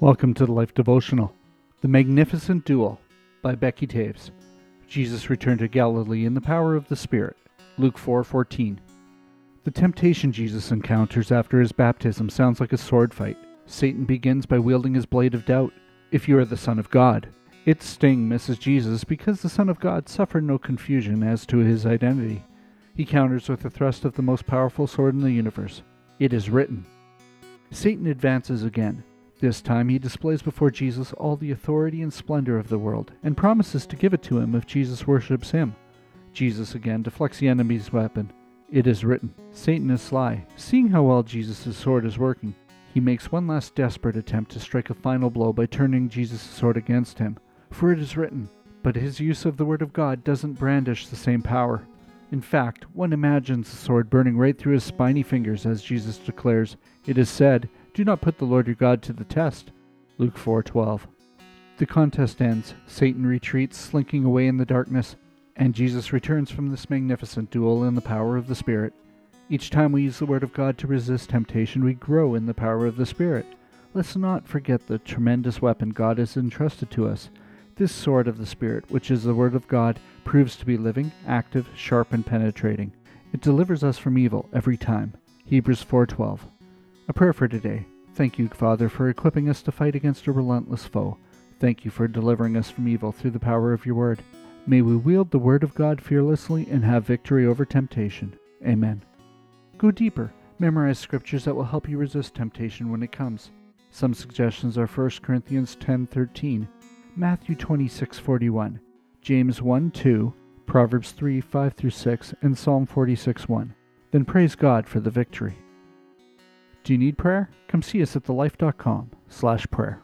Welcome to the Life Devotional, The Magnificent Duel by Becky Toews. Jesus returned to Galilee in the power of the Spirit. Luke 4:14. the temptation Jesus encounters after his baptism sounds like a sword fight. Satan begins by wielding his blade of doubt. If you are the Son of God, its sting misses Jesus because the Son of God suffered no confusion as to his identity. He counters with the thrust of the most powerful sword in the universe. It is written. Satan advances again. This time he displays before Jesus all the authority and splendor of the world, and promises to give it to him if Jesus worships him. Jesus again deflects the enemy's weapon. It is written. Satan is sly. Seeing how well Jesus' sword is working, he makes one last desperate attempt to strike a final blow by turning Jesus' sword against him. For it is written, but his use of the word of God doesn't brandish the same power. In fact, one imagines the sword burning right through his spiny fingers as Jesus declares, It is said, do not put the Lord your God to the test. Luke 4:12. The contest ends. Satan retreats, slinking away in the darkness, and Jesus returns from this magnificent duel in the power of the Spirit. Each time we use the Word of God to resist temptation, we grow in the power of the Spirit. Let's not forget the tremendous weapon God has entrusted to us. This sword of the Spirit, which is the Word of God, proves to be living, active, sharp, and penetrating. It delivers us from evil every time. Hebrews 4:12. A prayer for today. Thank you, Father, for equipping us to fight against a relentless foe. Thank you for delivering us from evil through the power of your word. May we wield the word of God fearlessly and have victory over temptation. Amen. Go deeper. Memorize scriptures that will help you resist temptation when it comes. Some suggestions are 1 Corinthians 10:13, Matthew 26:41, James 1:2, Proverbs 3 5 through 6, and Psalm 46 1. Then praise God for the victory. Do you need prayer? Come see us at thelife.com slash prayer.